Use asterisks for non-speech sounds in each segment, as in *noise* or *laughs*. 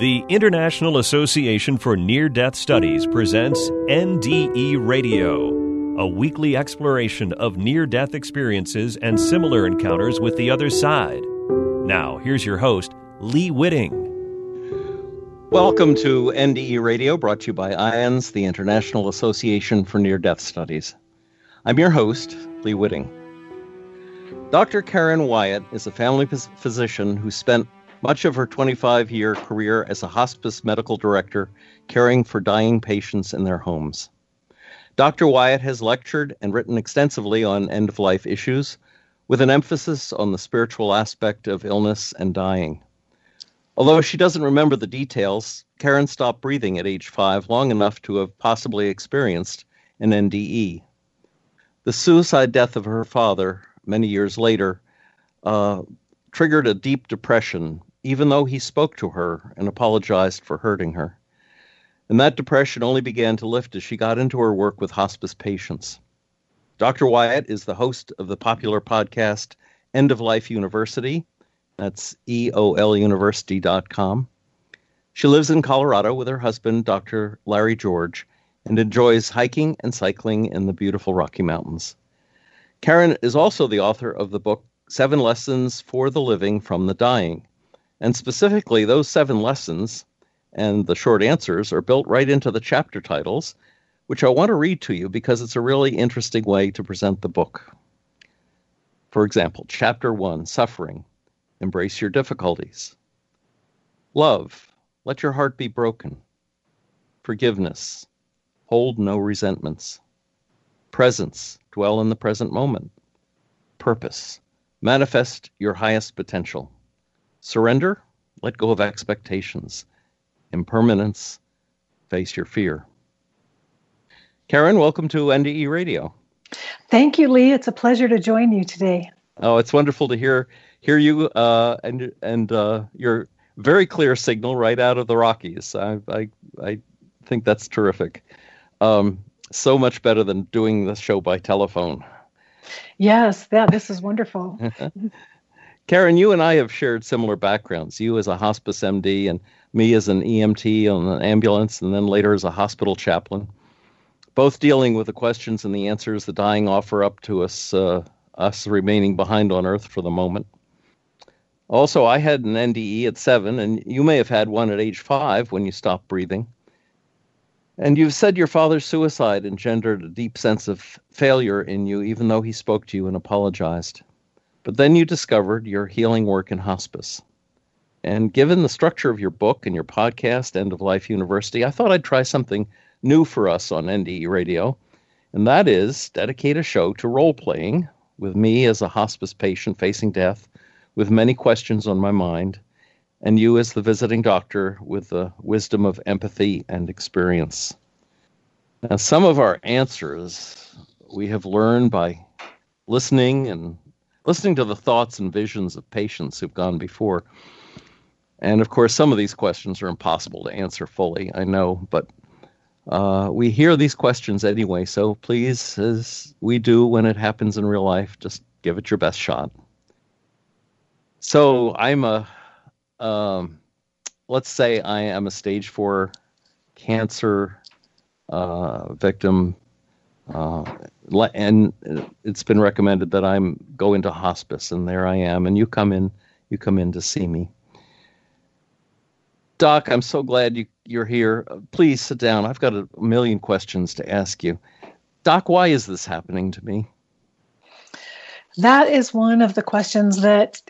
The International Association for Near Death Studies presents NDE Radio, a weekly exploration of near death experiences and similar encounters with the other side. Now, here's your host, Lee Witting. Welcome to NDE Radio, brought to you by IANDS, the International Association for Near Death Studies. I'm your host, Lee Witting. Dr. Karen Wyatt is a family physician who spent much of her 25 year career as a hospice medical director caring for dying patients in their homes. Dr. Wyatt has lectured and written extensively on end of life issues, with an emphasis on the spiritual aspect of illness and dying. Although she doesn't remember the details, Karen stopped breathing at age five long enough to have possibly experienced an NDE. The suicide death of her father, many years later, uh, triggered a deep depression even though he spoke to her and apologized for hurting her. And that depression only began to lift as she got into her work with hospice patients. Dr. Wyatt is the host of the popular podcast End of Life University. That's eoluniversity.com. She lives in Colorado with her husband, Dr. Larry George, and enjoys hiking and cycling in the beautiful Rocky Mountains. Karen is also the author of the book Seven Lessons for the Living from the Dying and specifically, those seven lessons and the short answers are built right into the chapter titles, which I want to read to you because it's a really interesting way to present the book. For example, Chapter 1 Suffering Embrace your difficulties. Love, let your heart be broken. Forgiveness, hold no resentments. Presence, dwell in the present moment. Purpose, manifest your highest potential. Surrender, let go of expectations. Impermanence, face your fear. Karen, welcome to NDE Radio. Thank you, Lee. It's a pleasure to join you today. Oh, it's wonderful to hear hear you uh, and and uh, your very clear signal right out of the Rockies. I I, I think that's terrific. Um, so much better than doing the show by telephone. Yes, yeah, this is wonderful. *laughs* Karen, you and I have shared similar backgrounds. You as a hospice MD, and me as an EMT on an ambulance, and then later as a hospital chaplain. Both dealing with the questions and the answers the dying offer up to us, uh, us remaining behind on Earth for the moment. Also, I had an NDE at seven, and you may have had one at age five when you stopped breathing. And you've said your father's suicide engendered a deep sense of failure in you, even though he spoke to you and apologized. But then you discovered your healing work in hospice. And given the structure of your book and your podcast, End of Life University, I thought I'd try something new for us on NDE Radio. And that is dedicate a show to role playing with me as a hospice patient facing death with many questions on my mind, and you as the visiting doctor with the wisdom of empathy and experience. Now, some of our answers we have learned by listening and listening to the thoughts and visions of patients who've gone before. And of course, some of these questions are impossible to answer fully, I know, but uh, we hear these questions anyway. So please, as we do when it happens in real life, just give it your best shot. So I'm a, um, let's say I am a stage four cancer uh, victim uh, and it's been recommended that I'm go into hospice, and there I am. And you come in, you come in to see me. Doc, I'm so glad you, you're here. Please sit down. I've got a million questions to ask you. Doc, why is this happening to me? That is one of the questions that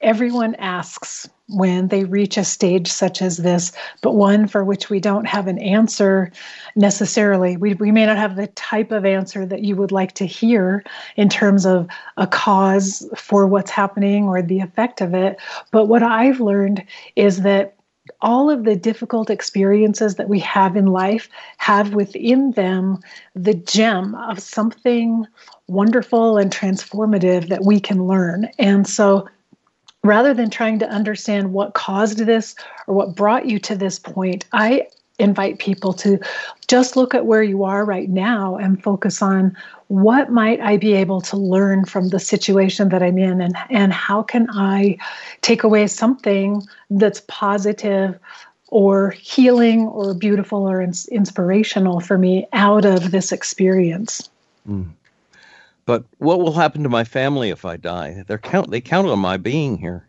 everyone asks when they reach a stage such as this, but one for which we don't have an answer necessarily. We, we may not have the type of answer that you would like to hear in terms of a cause for what's happening or the effect of it. But what I've learned is that all of the difficult experiences that we have in life have within them the gem of something wonderful and transformative that we can learn. And so rather than trying to understand what caused this or what brought you to this point, I invite people to just look at where you are right now and focus on what might I be able to learn from the situation that I'm in and, and how can I take away something that's positive or healing or beautiful or ins- inspirational for me out of this experience. Mm. But what will happen to my family if I die? They count they count on my being here.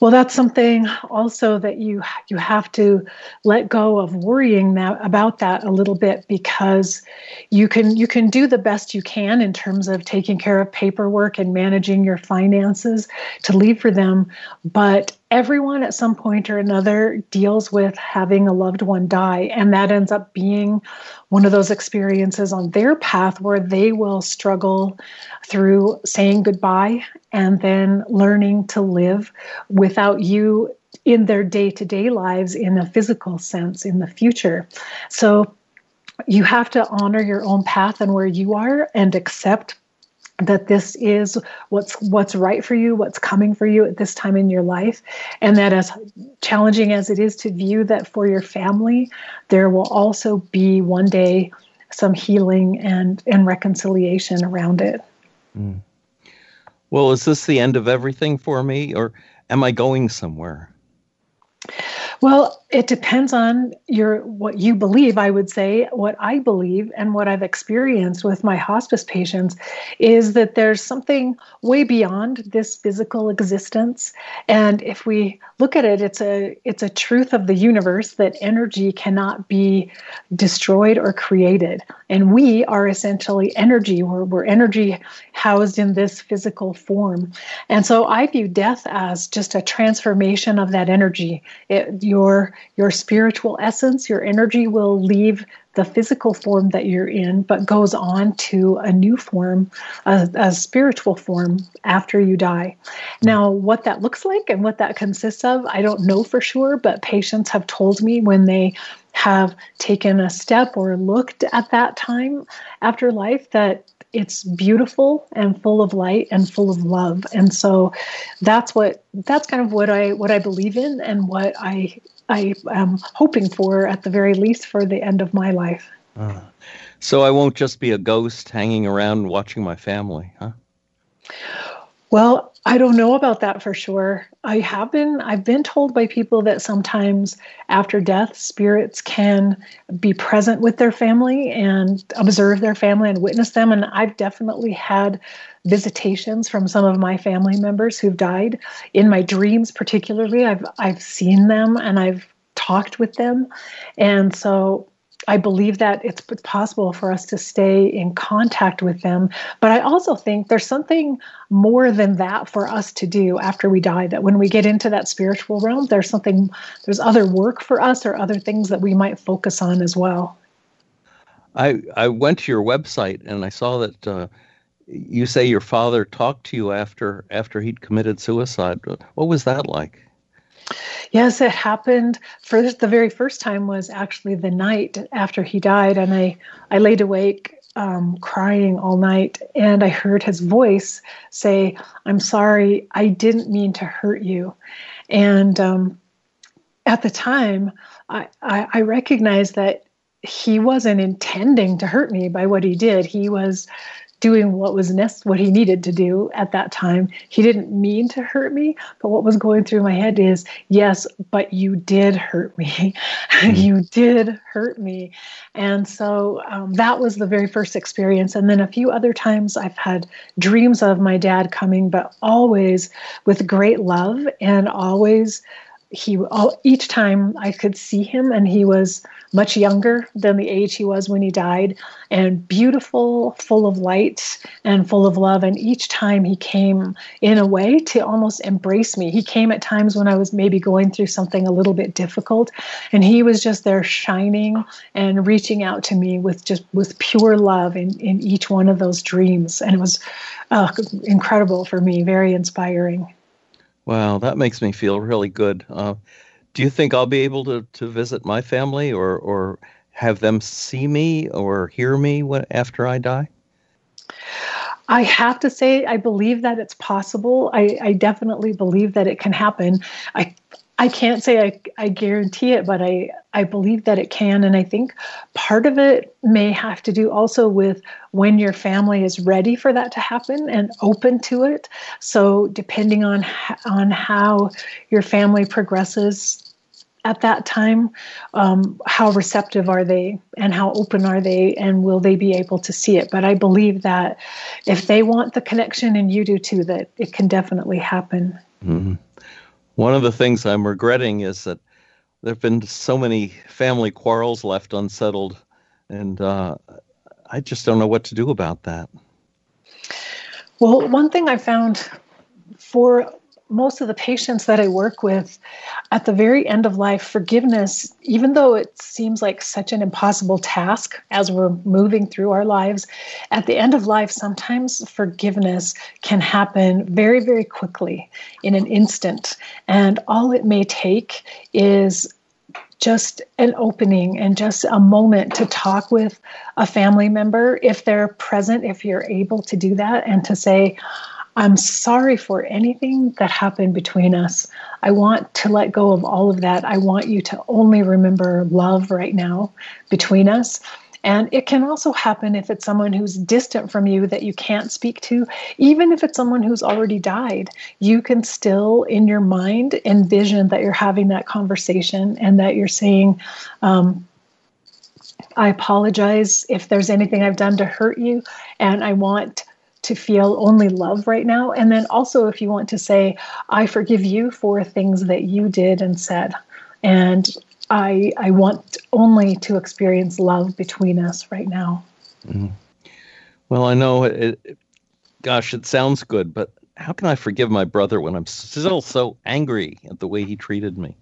Well, that's something also that you you have to let go of worrying that, about that a little bit because you can you can do the best you can in terms of taking care of paperwork and managing your finances to leave for them, but everyone at some point or another deals with having a loved one die and that ends up being one of those experiences on their path where they will struggle through saying goodbye and then learning to live without you in their day-to-day lives in a physical sense in the future. So you have to honor your own path and where you are and accept that this is what's what's right for you what's coming for you at this time in your life and that as challenging as it is to view that for your family there will also be one day some healing and and reconciliation around it mm. well is this the end of everything for me or am i going somewhere well, it depends on your what you believe. I would say what I believe and what I've experienced with my hospice patients is that there's something way beyond this physical existence. And if we look at it, it's a it's a truth of the universe that energy cannot be destroyed or created. And we are essentially energy. We're, we're energy housed in this physical form. And so I view death as just a transformation of that energy. It, your your spiritual essence, your energy will leave the physical form that you're in, but goes on to a new form, a, a, spiritual form after you die. Now, what that looks like and what that consists of, I don't know for sure, but patients have told me when they have taken a step or looked at that time after life that it's beautiful and full of light and full of love. And so that's what that's kind of what i what i believe in and what i i am hoping for at the very least for the end of my life. Uh, so i won't just be a ghost hanging around watching my family huh? Well, I don't know about that for sure. I have been I've been told by people that sometimes after death spirits can be present with their family and observe their family and witness them and I've definitely had visitations from some of my family members who've died in my dreams particularly. I've I've seen them and I've talked with them. And so I believe that it's possible for us to stay in contact with them. But I also think there's something more than that for us to do after we die. That when we get into that spiritual realm, there's something, there's other work for us or other things that we might focus on as well. I, I went to your website and I saw that uh, you say your father talked to you after after he'd committed suicide. What was that like? Yes, it happened. First, the very first time was actually the night after he died, and I I laid awake um, crying all night, and I heard his voice say, "I'm sorry, I didn't mean to hurt you," and um, at the time, I, I, I recognized that he wasn't intending to hurt me by what he did. He was doing what was nest what he needed to do at that time. He didn't mean to hurt me, but what was going through my head is, yes, but you did hurt me. *laughs* Mm-hmm. you did hurt me. And so um, that was the very first experience. And then a few other times I've had dreams of my dad coming, but always with great love and always he all, each time I could see him and he was much younger than the age he was when he died, and beautiful, full of light and full of love. And each time he came in a way to almost embrace me. He came at times when I was maybe going through something a little bit difficult, and he was just there shining and reaching out to me with just with pure love in, in each one of those dreams. And it was uh, incredible for me, very inspiring. Wow, that makes me feel really good. Uh, do you think I'll be able to, to visit my family or, or have them see me or hear me when, after I die? I have to say, I believe that it's possible. I, I definitely believe that it can happen. I I can't say I, I guarantee it, but I, I believe that it can. And I think part of it may have to do also with when your family is ready for that to happen and open to it. So depending on on how your family progresses at that time um, how receptive are they and how open are they and will they be able to see it but i believe that if they want the connection and you do too that it can definitely happen mm-hmm. One of the things i'm regretting is that there have been so many family quarrels left unsettled and uh, i just don't know what to do about that. Well one thing i found for most of the patients that I work with at the very end of life, forgiveness, even though it seems like such an impossible task as we're moving through our lives, at the end of life, sometimes forgiveness can happen very, very quickly in an instant. And all it may take is just an opening and just a moment to talk with a family member if they're present, if you're able to do that, and to say, I'm sorry for anything that happened between us. I want to let go of all of that. I want you to only remember love right now between us. And it can also happen if it's someone who's distant from you that you can't speak to. Even if it's someone who's already died, you can still, in your mind, envision that you're having that conversation and that you're saying, um, I apologize if there's anything I've done to hurt you, and I want to feel only love right now. And then also, if you want to say, I forgive you for things that you did and said. And I, I want only to experience love between us right now. Mm-hmm. Well, I know it, it, gosh, it sounds good, but how can I forgive my brother when I'm still so angry at the way he treated me?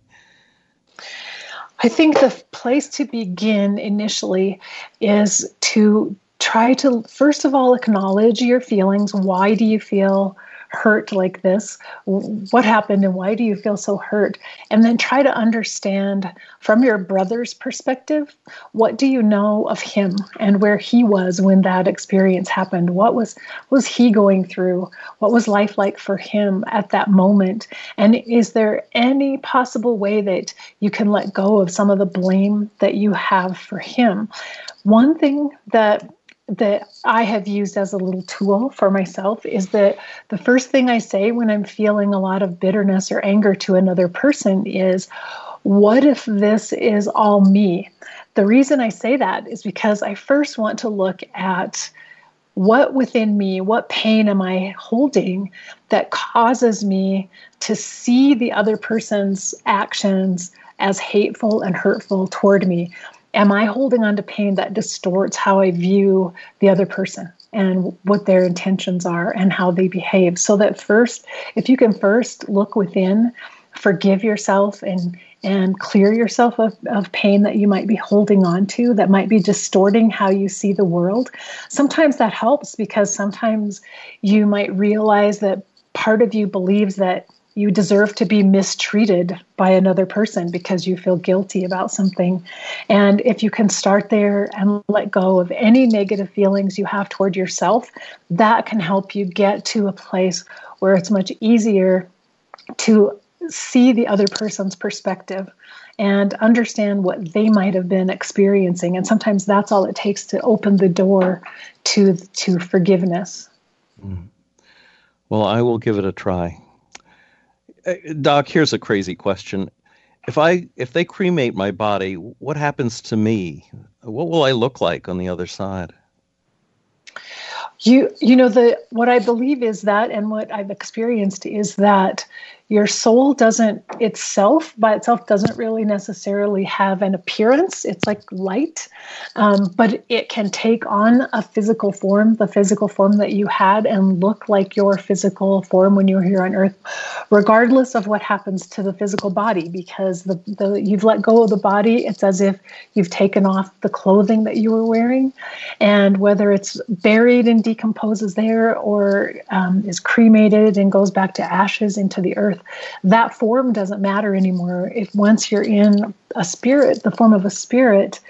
I think the place to begin initially is to try to first of all acknowledge your feelings. Why do you feel hurt like this? What happened and why do you feel so hurt? And then try to understand from your brother's perspective, what do you know of him and where he was when that experience happened? What was was he going through? What was life like for him at that moment? And is there any possible way that you can let go of some of the blame that you have for him? One thing that that I have used as a little tool for myself is that the first thing I say when I'm feeling a lot of bitterness or anger to another person is, What if this is all me? The reason I say that is because I first want to look at what within me, what pain am I holding that causes me to see the other person's actions as hateful and hurtful toward me? Am I holding on to pain that distorts how I view the other person and what their intentions are and how they behave? So that first, if you can first look within, forgive yourself and and clear yourself of, of pain that you might be holding on to that might be distorting how you see the world. Sometimes that helps because sometimes you might realize that part of you believes that you deserve to be mistreated by another person because you feel guilty about something. And if you can start there and let go of any negative feelings you have toward yourself, that can help you get to a place where it's much easier to see the other person's perspective and understand what they might have been experiencing and sometimes that's all it takes to open the door to to forgiveness mm. well i will give it a try Uh, Doc, here's a crazy question. If I if they cremate my body, what happens to me? What will I look like on the other side? You you know the what I believe is that and what I've experienced is that your soul doesn't itself by itself doesn't really necessarily have an appearance. It's like light um, but it can take on a physical form the physical form that you had and look like your physical form when you were here on earth regardless of what happens to the physical body because the, the you've let go of the body. It's as if you've taken off the clothing that you were wearing and whether it's buried and decomposes there or um, is cremated and goes back to ashes into the earth that form doesn't matter anymore. If once you're in a spirit, the form of a spirit,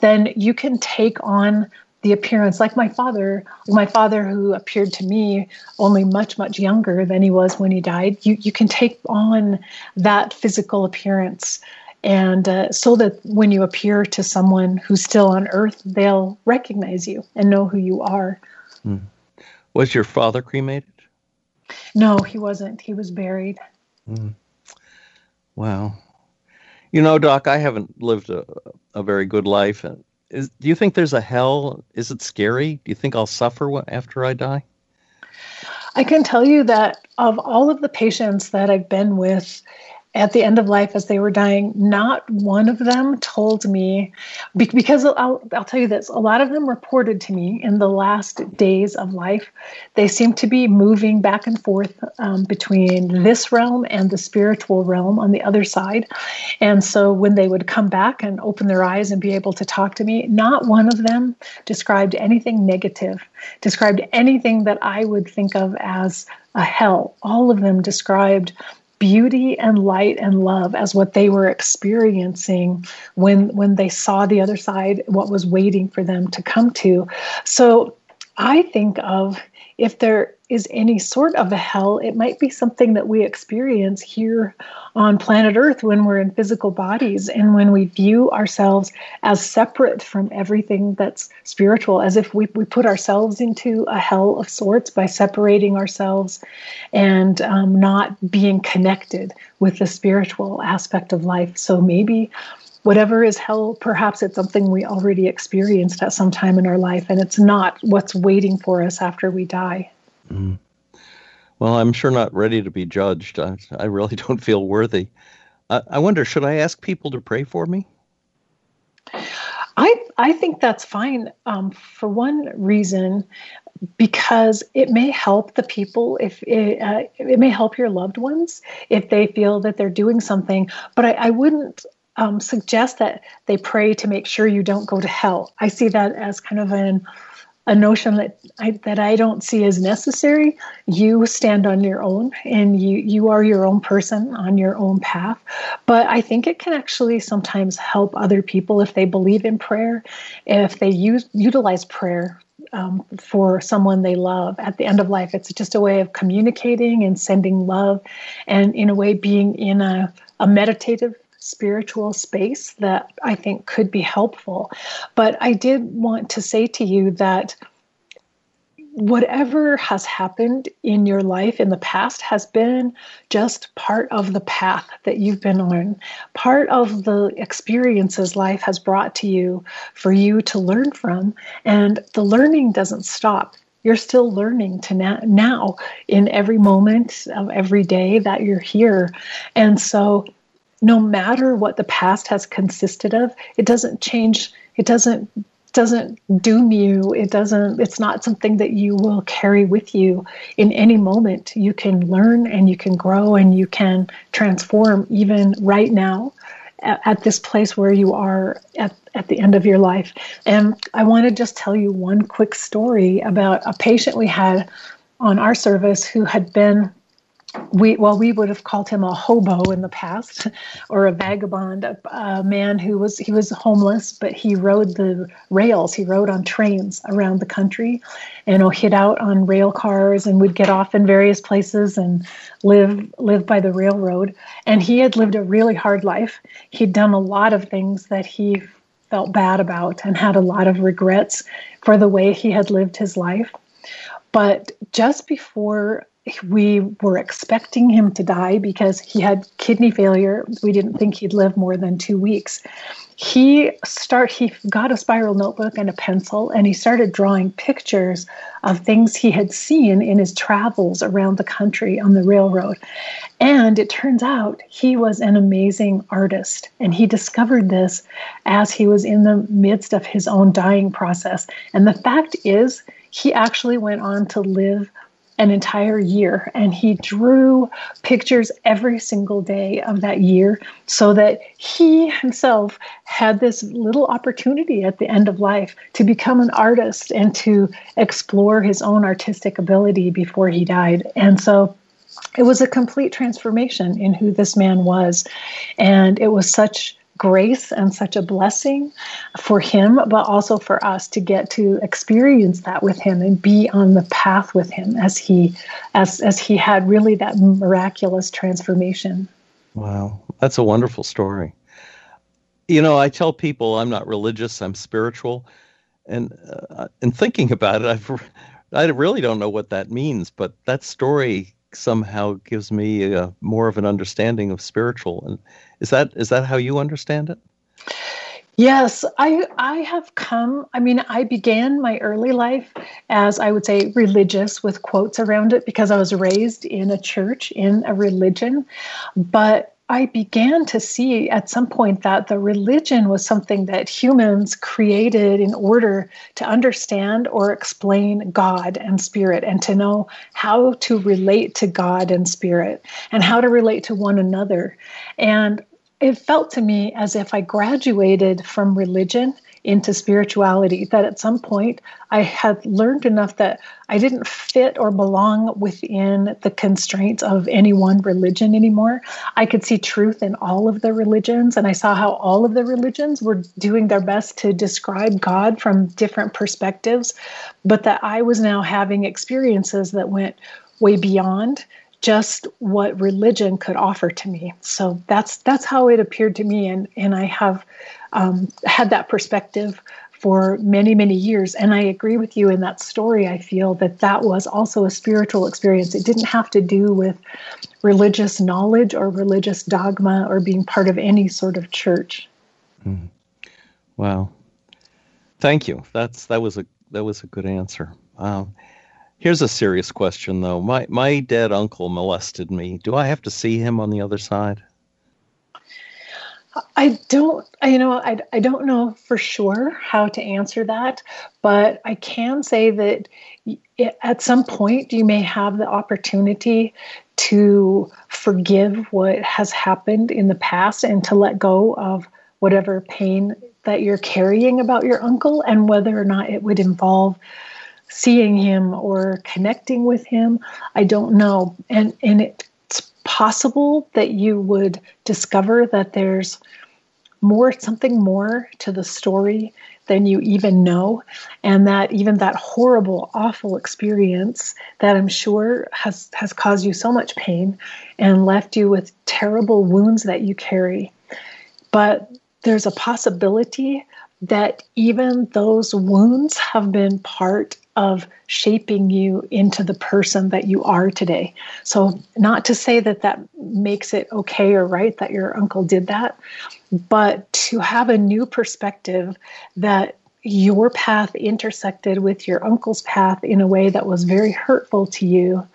then you can take on the appearance. Like my father my father who appeared to me only much much younger than he was when he died you you can take on that physical appearance. And uh, so that when you appear to someone who's still on earth they'll recognize you and know who you are. Hmm. was your father cremated? No he wasn't. He was buried Mm. Wow. You know, Doc, I haven't lived a, a very good life. Is, do you think there's a hell? Is it scary? Do you think I'll suffer after I die? I can tell you that of all of the patients that I've been with at the end of life as they were dying, not one of them told me, because I'll, I'll tell you this a lot of them reported to me in the last days of life. They seemed to be moving back and forth um, between this realm and the spiritual realm on the other side. And so when they would come back and open their eyes and be able to talk to me, not one of them described anything negative, described anything that I would think of as a hell. All of them described beauty and light and love as what they were experiencing when when they saw the other side what was waiting for them to come to. So i think of if there is any sort of a hell, it might be something that we experience here on planet Earth when we're in physical bodies and when we view ourselves as separate from everything that's spiritual, as if we, we put ourselves into a hell of sorts by separating ourselves and um, not being connected with the spiritual aspect of life. So maybe whatever is hell, perhaps it's something we already experienced at some time in our life, and it's not what's waiting for us after we die. Mm. Well, I'm sure not ready to be judged. I, I really *laughs* don't feel worthy. I, I wonder, should I ask people to pray for me? I I think that's fine. Um, for one reason, because it may help the people if it, uh, it may help your loved ones if they feel that they're doing something. But I, I wouldn't um, suggest that they pray to make sure you don't go to hell. I see that as kind of an a notion that I, that I don't see as necessary. You stand on your own, and you you are your own person on your own path. But I think it can actually sometimes help other people if they believe in prayer, if they use utilize prayer um, for someone they love at the end of life. It's just a way of communicating and sending love, and in a way being in a, a meditative spiritual space that I think could be helpful. But I did want to say to you that whatever has happened in your life in the past has been just part of the path that you've been on, part of the experiences life has brought to you for you to learn from. And the learning doesn't stop. You're still learning to now, now in every moment of every day that you're here. And so no matter what the past has consisted of, it doesn't change, it doesn't doesn't doom you. It doesn't it's not something that you will carry with you in any moment. You can learn and you can grow and you can transform even right now at, at this place where you are at, at the end of your life. And I want to just tell you one quick story about a patient we had on our service who had been we well we would have called him a hobo in the past *laughs* or a vagabond a, a, man who was he was homeless but he rode the rails. He rode on trains around the country and you hid out on rail cars and would get off in various places and live live by the railroad. And he had lived a really hard life. He'd done a lot of things that he felt bad about and had a lot of regrets for the way he had lived his life. But just before we were expecting him to die because he had kidney failure. We didn't think he'd live more than two weeks. He start he got a spiral notebook and a pencil and he started drawing pictures of things he had seen in his travels around the country on the railroad. And it turns out he was an amazing artist. And he discovered this as he was in the midst of his own dying process. And the fact is, he actually went on to live an entire year and he drew pictures every single day of that year so that he himself had this little opportunity at the end of life to become an artist and to explore his own artistic ability before he died. And so it was a complete transformation in who this man was. And it was such grace and such a blessing for him, but also for us to get to experience that with him and be on the path with him as he as as he had really that miraculous transformation. Wow, that's a wonderful story. You know, I tell people I'm not religious, I'm spiritual, and uh, in thinking about it, I've *laughs* I really don't know what that means, but that story somehow gives me a, more of an understanding of spiritual. And is that is that how you understand it? Yes, I I have come. I mean, I began my early life as I would say religious with quotes around it because I was raised in a church in a religion, but I began to see at some point that the religion was something that humans created in order to understand or explain God and spirit and to know how to relate to God and spirit and how to relate to one another. And it felt to me as if I graduated from religion into spirituality, that at some point I had learned enough that I didn't fit or belong within the constraints of any one religion anymore. I could see truth in all of the religions, and I saw how all of the religions were doing their best to describe God from different perspectives, but that I was now having experiences that went way beyond just what religion could offer to me. So that's that's how it appeared to me, and and I have um, had that perspective for many many years. And I agree with you in that story. I feel that that was also a spiritual experience. It didn't have to do with religious knowledge or religious dogma or being part of any sort of church. Mm. Wow, thank you. That's that was a that was a good answer. Um, Here's a serious question, though. My my dead uncle molested me. Do I have to see him on the other side? I don't, you know, I, I don't know for sure how to answer that, but I can say that at some point you may have the opportunity to forgive what has happened in the past and to let go of whatever pain that you're carrying about your uncle and whether or not it would involve seeing him or connecting with him. I don't know. And and it's possible that you would discover that there's more something more to the story than you even know and that even that horrible awful experience that i'm sure has has caused you so much pain and left you with terrible wounds that you carry but there's a possibility that even those wounds have been part of shaping you into the person that you are today. So, not to say that that makes it okay or right that your uncle did that, but to have a new perspective that your path intersected with your uncle's path in a way that was very hurtful to you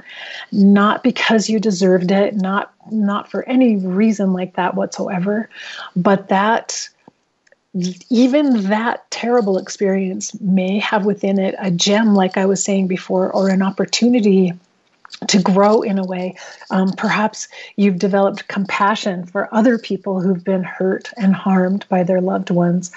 not because you deserved it not not for any reason like that whatsoever but that even that terrible experience may have within it a gem, like I was saying before, or an opportunity to grow in a way. Um, perhaps you've developed compassion for other people who've been hurt and harmed by their loved ones.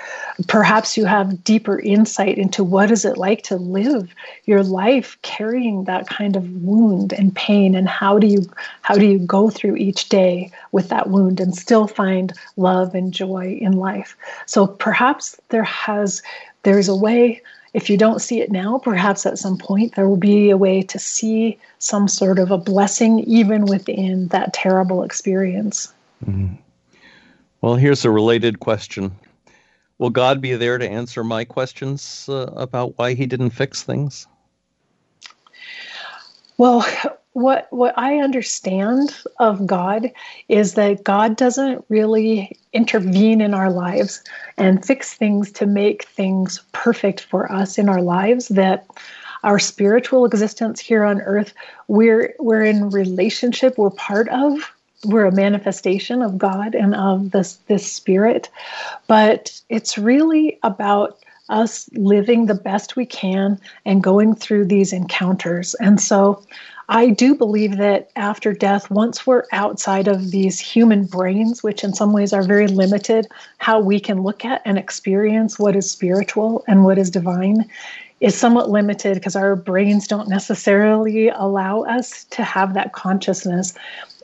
Perhaps you have deeper insight into what is it like to live your life carrying that kind of wound and pain, and how do you how do you go through each day with that wound and still find love and joy in life. So perhaps there has there's a way if you don't see it now, perhaps at some point there will be a way to see some sort of a blessing even within that terrible experience. Mm-hmm. Well, here's a related question Will God be there to answer my questions uh, about why he didn't fix things? Well, what what I understand of God is that God doesn't really intervene in our lives and fix things to make things perfect for us in our lives that our spiritual existence here on earth we're we're in relationship we're part of we're a manifestation of God and of this this spirit. But it's really about us living the best we can and going through these encounters. And so I do believe that after death, once we're outside of these human brains, which in some ways are very limited, how we can look at and experience what is spiritual and what is divine is somewhat limited because our brains don't necessarily allow us to have that consciousness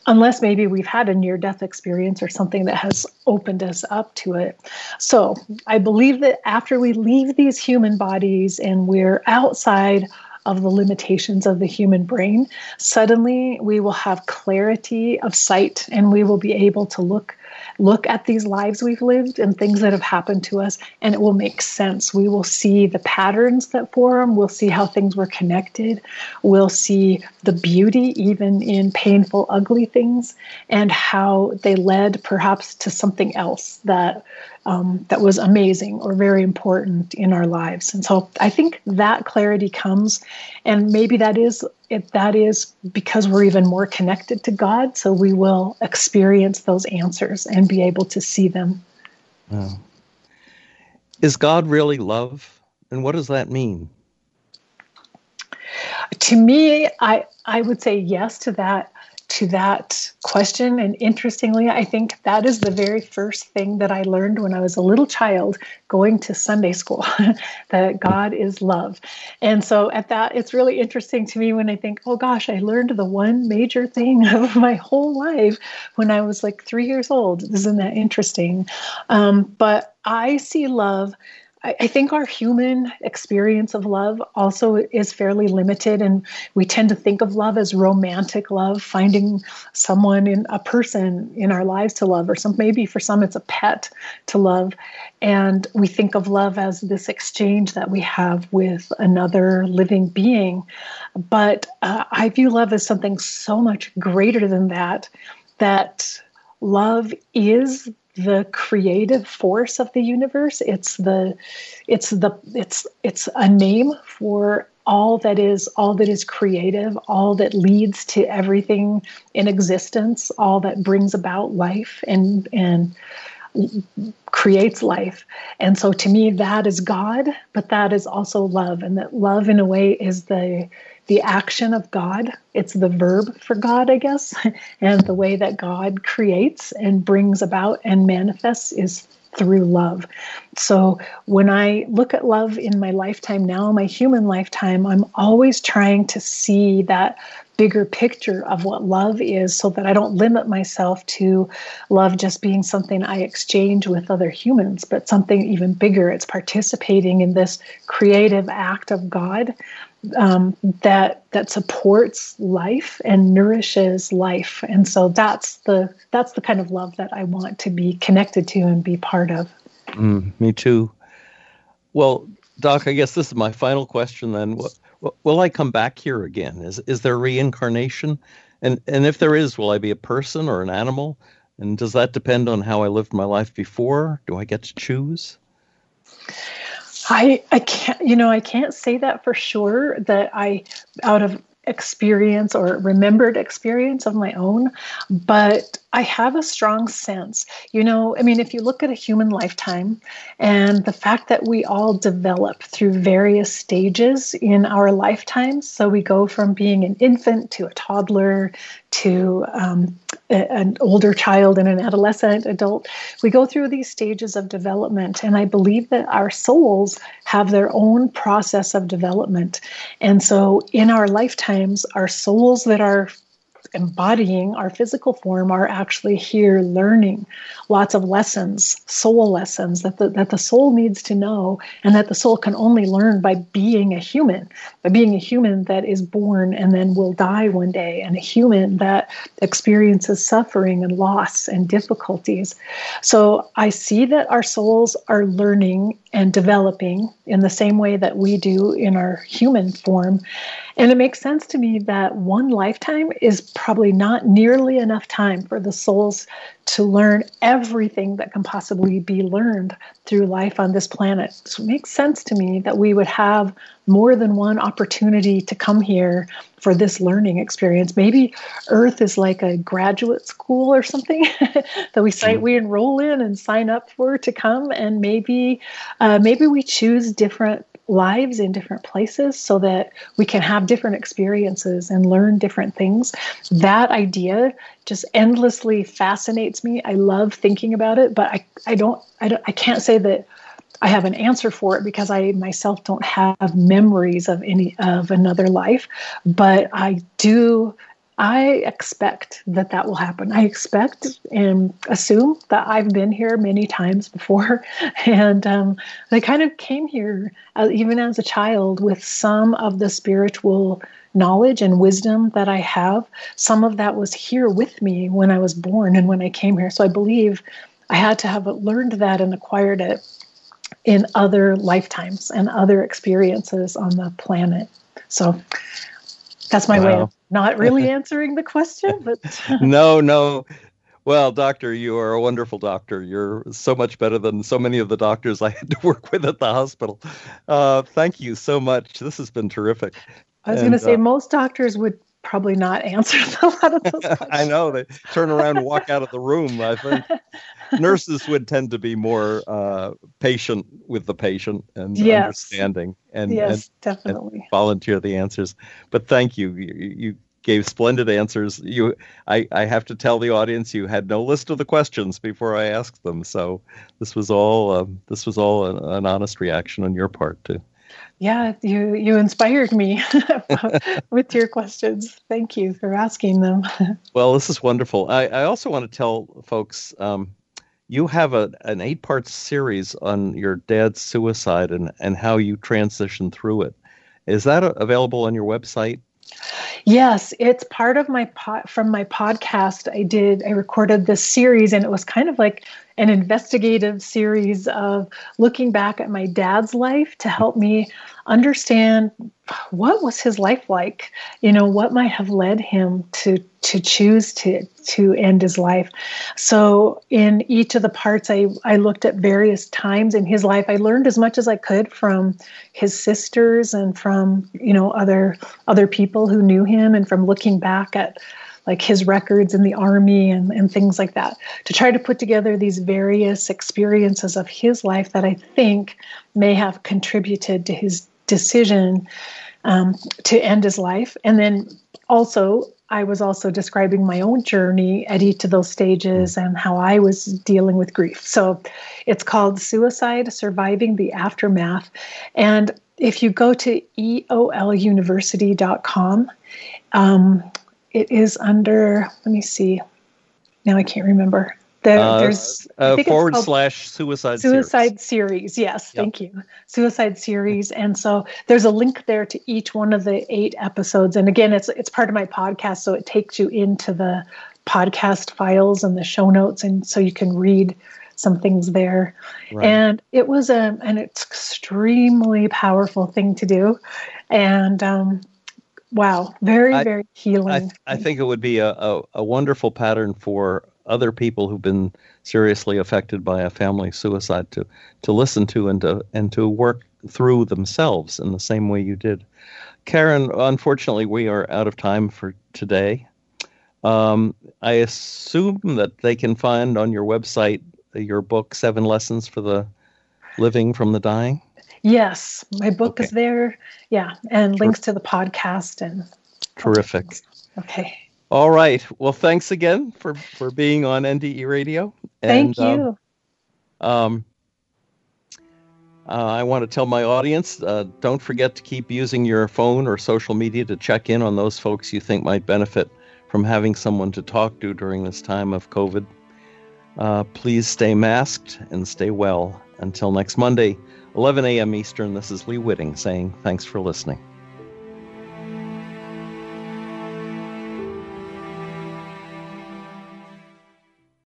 unless maybe we've had a near death experience or something that has opened us up to it. So I believe that after we leave these human bodies and we're outside of the limitations of the human brain, suddenly we will have clarity of sight and we will be able to look look at these lives we've lived and things that have happened to us, and it will make sense. We will see the patterns that form, we'll see how things were connected, we'll see the beauty even in painful, ugly things, and how they led perhaps to something else that um, that was amazing or very important in our lives. And so I think that clarity comes, and maybe that is it, that is because we're even more connected to God. So we will experience those answers and be able to see them. Is God really love? And what does that mean? To me, I I would say yes to that to that question. And interestingly, I think that is the very first thing that I learned when I was a little child going to Sunday school *laughs* that God is love. And so at that, it's really interesting to me when I think, oh gosh, I learned the one major thing *laughs* of my whole life when I was like three years old. Isn't that interesting? Um, but I see love I, think our human experience of love also is fairly limited, and we tend to think of love as romantic love, finding someone in a person in our lives to love, or some maybe for some it's a pet to love, and we think of love as this exchange that we have with another living being. But uh, I view love as something so much greater than that. That love is the creative force of the universe. It's the it's the it's it's a name for all that is all that is creative all that leads to everything in existence all that brings about life and and creates life. And so to me that is god but that is also love. And that love in a way is the the action of God. It's the verb for God, I guess. *laughs* And the way that God creates and brings about and manifests is through love. So when I look at love in my lifetime now, my human lifetime, I'm always trying to see that bigger picture of what love is so that I don't limit myself to love just being something I exchange with other humans, but something even bigger. It's participating in this creative act of God um, that that supports life and nourishes life. And so that's the that's the kind of love that i want to be connected to and be part of. Mm, me too. Well doc i guess this is my final question then. Will i come back here again? Is is there reincarnation? And and if there is will i be a person or an animal? And does that depend on how i lived my life before? Do i get to choose I I can't you know I can't say that for sure that I out of experience or remembered experience of my own, but I have a strong sense. You know, I mean, if you look at a human lifetime and the fact that we all develop through various stages in our lifetimes, so we go from being an infant to a toddler to um, a, an older child and an adolescent adult, we go through these stages of development. And I believe that our souls have their own process of development. And so in our lifetimes, our souls that are embodying our physical form are actually here learning lots of lessons, soul lessons that the, that the soul needs to know and that the soul can only learn by being a human, by being a human that is born and then will die one day, and a human that experiences suffering and loss and difficulties. So I see that our souls are learning and developing in the same way that we do in our human form. And it makes sense to me that one lifetime is probably not nearly enough time for the souls to learn everything that can possibly be learned through life on this planet. So it makes sense to me that we would have more than one opportunity to come here for this learning experience. Maybe Earth is like a graduate school or something *laughs* that we sign, we enroll in and sign up for to come, and maybe uh, maybe we choose different lives in different places so that we can have different experiences and learn different things. That idea just endlessly fascinates me. I love thinking about it, but I, I don't I don't I can't say that I have an answer for it because I myself don't have memories of any of another life, but I do I expect that that will happen. I expect and assume that I've been here many times before. *laughs* And um, I kind of came here, uh, even as a child, with some of the spiritual knowledge and wisdom that I have. Some of that was here with me when I was born and when I came here. So I believe I had to have learned that and acquired it in other lifetimes and other experiences on the planet. So that's my wow. way of not really *laughs* answering the question, but *laughs* no, no. Well, doctor, you are a wonderful doctor. You're so much better than so many of the doctors I *laughs* had to work with at the hospital. Uh, thank you so much. This has been terrific. I was going to say uh, most doctors would probably not answer *laughs* a lot of those *laughs* questions. I know they turn around and walk out of the room. I think *laughs* nurses would tend to be more uh, patient with the patient and yes. understanding and, yes, and, definitely and volunteer the answers. But thank you. You, you gave splendid answers. You, I, I have to tell the audience you had no list of the questions before I asked them. So this was all um, this was all an, an honest reaction on your part too yeah, you you inspired me *laughs* with your questions. Thank you for asking them. *laughs* well, this is wonderful. I, I also want to tell folks um, you have a an eight part series on your dad's suicide and and how you transitioned through it. Is that available on your website? Yes, it's part of my po- from my podcast. I did I recorded this series and it was kind of like an investigative series of looking back at my dad's life to help me understand what was his life like you know what might have led him to to choose to to end his life. So in each of the parts i i looked at various times in his life. I learned as much as i could from his sisters and from you know other other people who knew him and from looking back at like his records in the army and, and things like that to try to put together these various experiences of his life that i think may have contributed to his decision um, to end his life. And then also, I was also describing my own journey at each of those stages and how I was dealing with grief. So it's called Suicide Surviving the Aftermath. And if you go to eoluniversity.com, um, it is under, let me see, now I can't remember. There, uh, there's uh, forward slash suicide suicide series. series. Yes, yep. thank you. Suicide series, and so there's a link there to each one of the eight episodes. And again, it's it's part of my podcast, so it takes you into the podcast files and the show notes, and so you can read some things there. Right. And it was a an extremely powerful thing to do, and um, wow, very I, very healing. I, I, think it would be a, a, a wonderful pattern for other people who've been seriously affected by a family suicide to to listen to and to and to work through themselves in the same way you did. Karen, unfortunately, we are out of time for today. Um, I assume that they can find on your website your book, Seven Lessons for the Living from the Dying. Yes, my book okay. is there. Yeah, and links to the podcast and. Terrific. Okay. All right. Well, thanks again for for being on NDE Radio. And, Thank you. Um, um, uh, I want to tell my audience uh, don't forget to keep using your phone or social media to check in on those folks you think might benefit from having someone to talk to during this time of COVID. Uh, please stay masked and stay well. Until next Monday, 11 a.m. Eastern, this is Lee Witting saying thanks for listening.